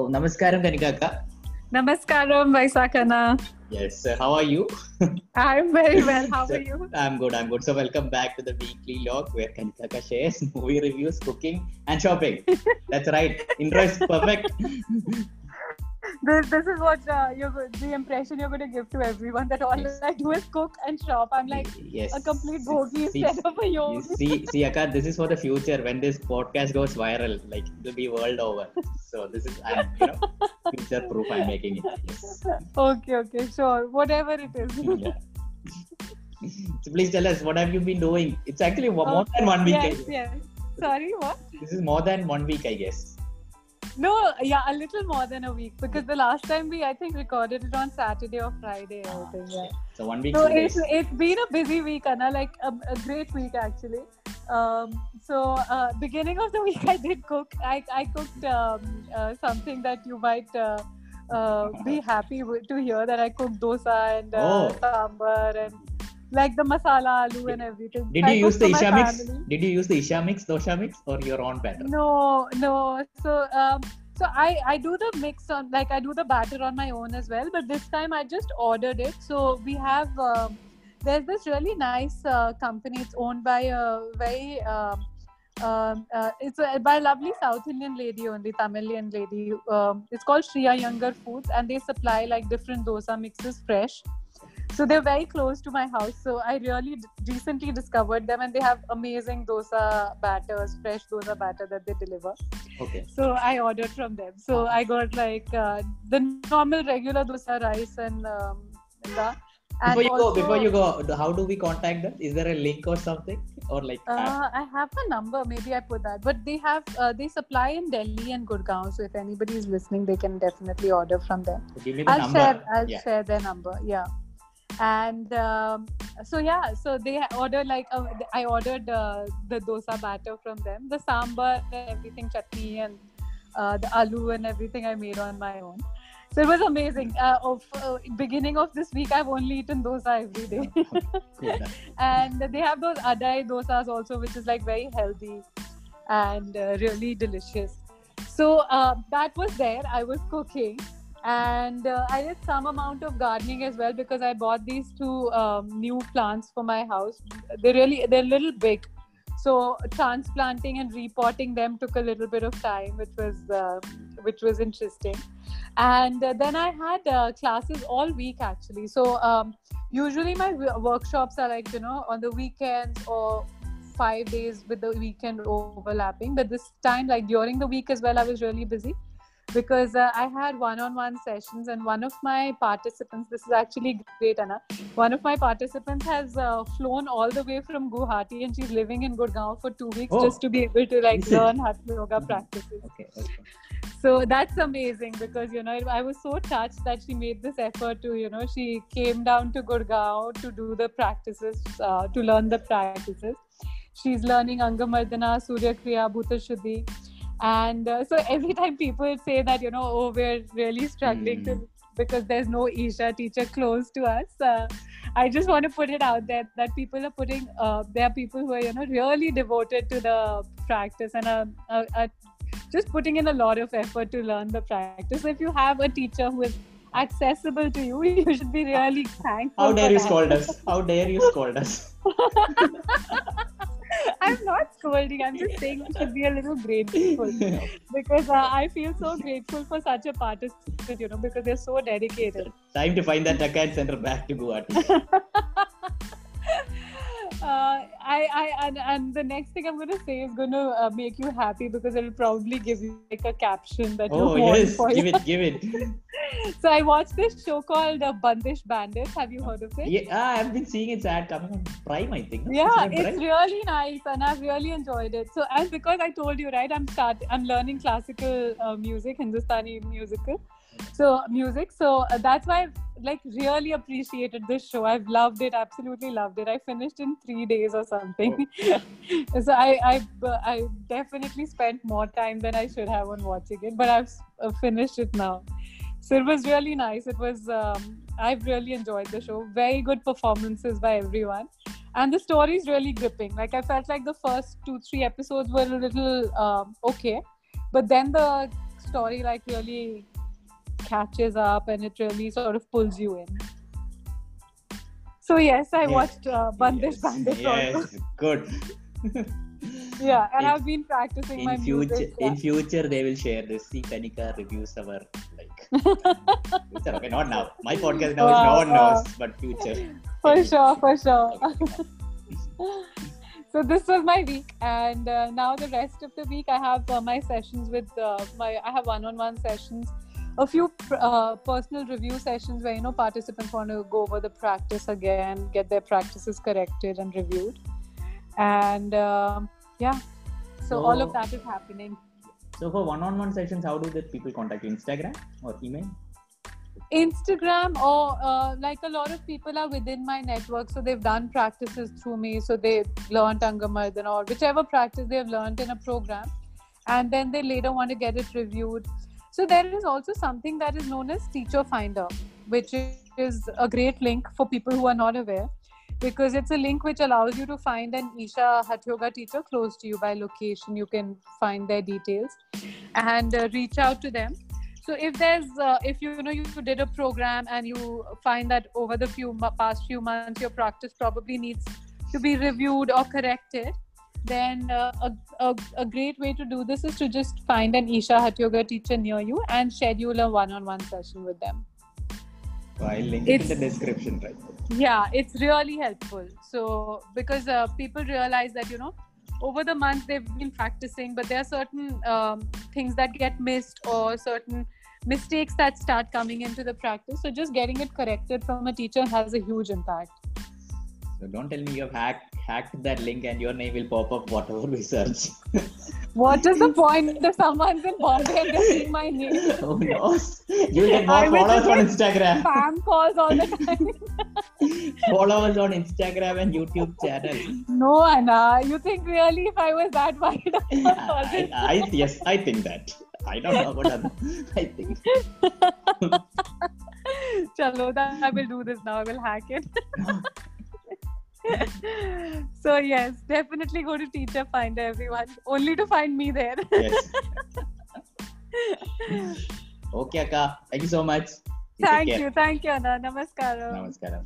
Oh, Namaskaram, Kanikaka. Namaskaram, Vaisakana. Yes, sir. How are you? I'm very well. How are you? I'm good. I'm good. So, welcome back to the weekly log where Kanikaka shares movie reviews, cooking, and shopping. That's right. Intro is perfect. This, this is what uh, you're the impression you're going to give to everyone that all Yes. I do is cook and shop. I'm like yes. a complete bogey instead of a yogi. see, see, Akka, this is for the future. When this podcast goes viral, like it'll be world over. So this is, I'm, you know, future proof. I'm making it. Yes. Okay, okay, sure. Whatever it is. Yeah. So please tell us what have you been doing? It's actually more more than one week. Yes, yes. Sorry, what? This is more than one week, I guess. No, yeah, a little more than a week because the last time we, I think, recorded it on Saturday or Friday. I think, yeah. So one week. So it's, days. it's been a busy week, Anna, like a, a great week actually. Um, so uh, beginning of the week, I did cook. I, I cooked um, uh, something that you might uh, uh, be happy to hear that I cooked dosa and uh, Oh. sambar and like the masala aloo and everything. Did I you use the Isha mix? family. Did you use the Isha mix, dosa mix, or your own batter? No, no. So, um, so I I do the mix on like I do the batter on my own as well. But this time I just ordered it. So we have um, there's this really nice uh, company. It's owned by a very um, um, uh, it's a, by a lovely South Indian lady only, Tamilian lady. Um, it's called Shriya Younger Foods, and they supply like different dosa mixes fresh. So they're very close to my house. So I really d- recently discovered them, and they have amazing dosa batters, fresh dosa batter that they deliver. Okay. So I ordered from them. So I got like uh, the normal regular dosa rice and um, the. And Before you go, before you go, how do we contact them? Is there a link or something, or like? Uh, I have a number. Maybe I put that. But they have uh, they supply in Delhi and Gurgaon. So if anybody is listening, they can definitely order from them. give me the I'll number. share. I'll yeah. share their number. Yeah. And um, so yeah, so they ordered like uh, I ordered uh, the dosa batter from them, the sambar, and everything, chutney and uh, the aloo and everything I made on my own. So it was amazing. Uh, of uh, beginning of this week, I've only eaten dosa every day, Cool. and they have those adai dosas also, which is like very healthy and uh, really delicious. So uh, that was there. I was cooking, and uh, I did some amount of gardening as well because I bought these two um, new plants for my house. They really they're a little big, so transplanting and repotting them took a little bit of time, which was uh, which was interesting. And uh, then I had uh, classes all week actually. So um, usually my workshops are like you know on the weekends or five days with the weekend overlapping. But this time, like during the week as well, I was really busy because uh, I had one-on-one sessions, and one of my participants. This is actually great, Anna. One of my participants has uh, flown all the way from Guwahati, and she's living in Gurgaon for two weeks Oh. just to be able to like learn hatha yoga practices. Okay. okay. So that's amazing because you know I was so touched that she made this effort to you know she came down to Gurgaon to do the practices uh, to learn the practices. She's learning Angamardana, Surya Kriya, Bhuta Shuddhi. And uh, so every time people say that, you know, oh, we're really struggling to, because there's no Isha teacher close to us, uh, I just want to put it out there that people are putting, uh, there are people who are, you know, really devoted to the practice and are, are, are just putting in a lot of effort to learn the practice. If you have a teacher who is accessible to you, you should be really thankful. How dare you that. scold us? How dare you scold us? I'm not scolding. I'm just saying we should be a little grateful because uh, I feel so grateful for such a participant, you know, because they're so dedicated. Time to find that Dhaka and send her back to Guwahati. Uh, I, I, and, and the next thing I'm going to say is going to uh, make you happy because it'll probably give you like a caption that Oh you want yes, for give you. it, give it. So I watched this show called uh, Bandish Bandits. Have you heard of it? Yeah, ah, I've been seeing its ad coming on Prime, I think. yeah it's Prime? really nice and i've really enjoyed it so and because i told you right i'm start i'm learning classical uh, music hindustani musical so music so uh, that's why i've like really appreciated this show i've loved it absolutely loved it i finished in three days or something. So i i i definitely spent more time than i should have on watching it but i've uh, finished it now. So it was really nice. It was um, i've really enjoyed the show. Very good performances by everyone. And the story is really gripping. Like i felt like the first two three episodes were a little um, okay but then the story like really catches up and it really sort of pulls you in. So yes, I Yes. watched uh, Bandish yes, Bandit also. good. Yeah, and In- I've been practicing my in future, music. in future, they will share this. See, Kanika reviews our like. future, okay, not now. My podcast now is no one knows, but future. for sure, for sure. Okay. so this was my week, and uh, now the rest of the week I have uh, my sessions with uh, my. I have one-on-one sessions, a few uh, personal review sessions where you know participants want to go over the practice again, get their practices corrected and reviewed, and um yeah. So all of that is happening. So for one-on-one sessions, how do the people contact you? Instagram or email? Instagram or uh, like a lot of people are within my network, so they've done practices through me. So they learned Angamardan or whichever practice they've learned in a program, and then they later want to get it reviewed. So there is also something that is known as Teacher Finder, which is a great link for people who are not aware, because it's a link which allows you to find an Isha Hatha Yoga teacher close to you by location. You can find their details and uh, reach out to them so if there's uh, if you, you know you did a program and you find that over the few past few months your practice probably needs to be reviewed or corrected then uh, a, a, a great way to do this is to just find an isha hatha yoga teacher near you and schedule a one-on-one session with them. So I'll link it in the description, right? yeah it's really helpful. So because uh, people realize that you know over the months they've been practicing but there are certain um, things that get missed or certain mistakes that start coming into the practice. So just getting it corrected from a teacher has a huge impact. So don't tell me you have hacked hacked that link and your name will pop up whatever we search. what is the point if someone's in bombay and they're seeing my name oh, Who knows? You'll get more I followers on Instagram. spam calls all the time followers on Instagram and YouTube channel. no anna you think really if i was that about all I, I, yes, I think that. I don't know about other. I think. Chalo, that I will do this now. I will hack it. so yes, definitely go to Teacher Finder, everyone. Only to find me there. Yes. Okay, Akka. Thank you so much. You thank you, thank you, Anna. Namaskaram. Namaskaram.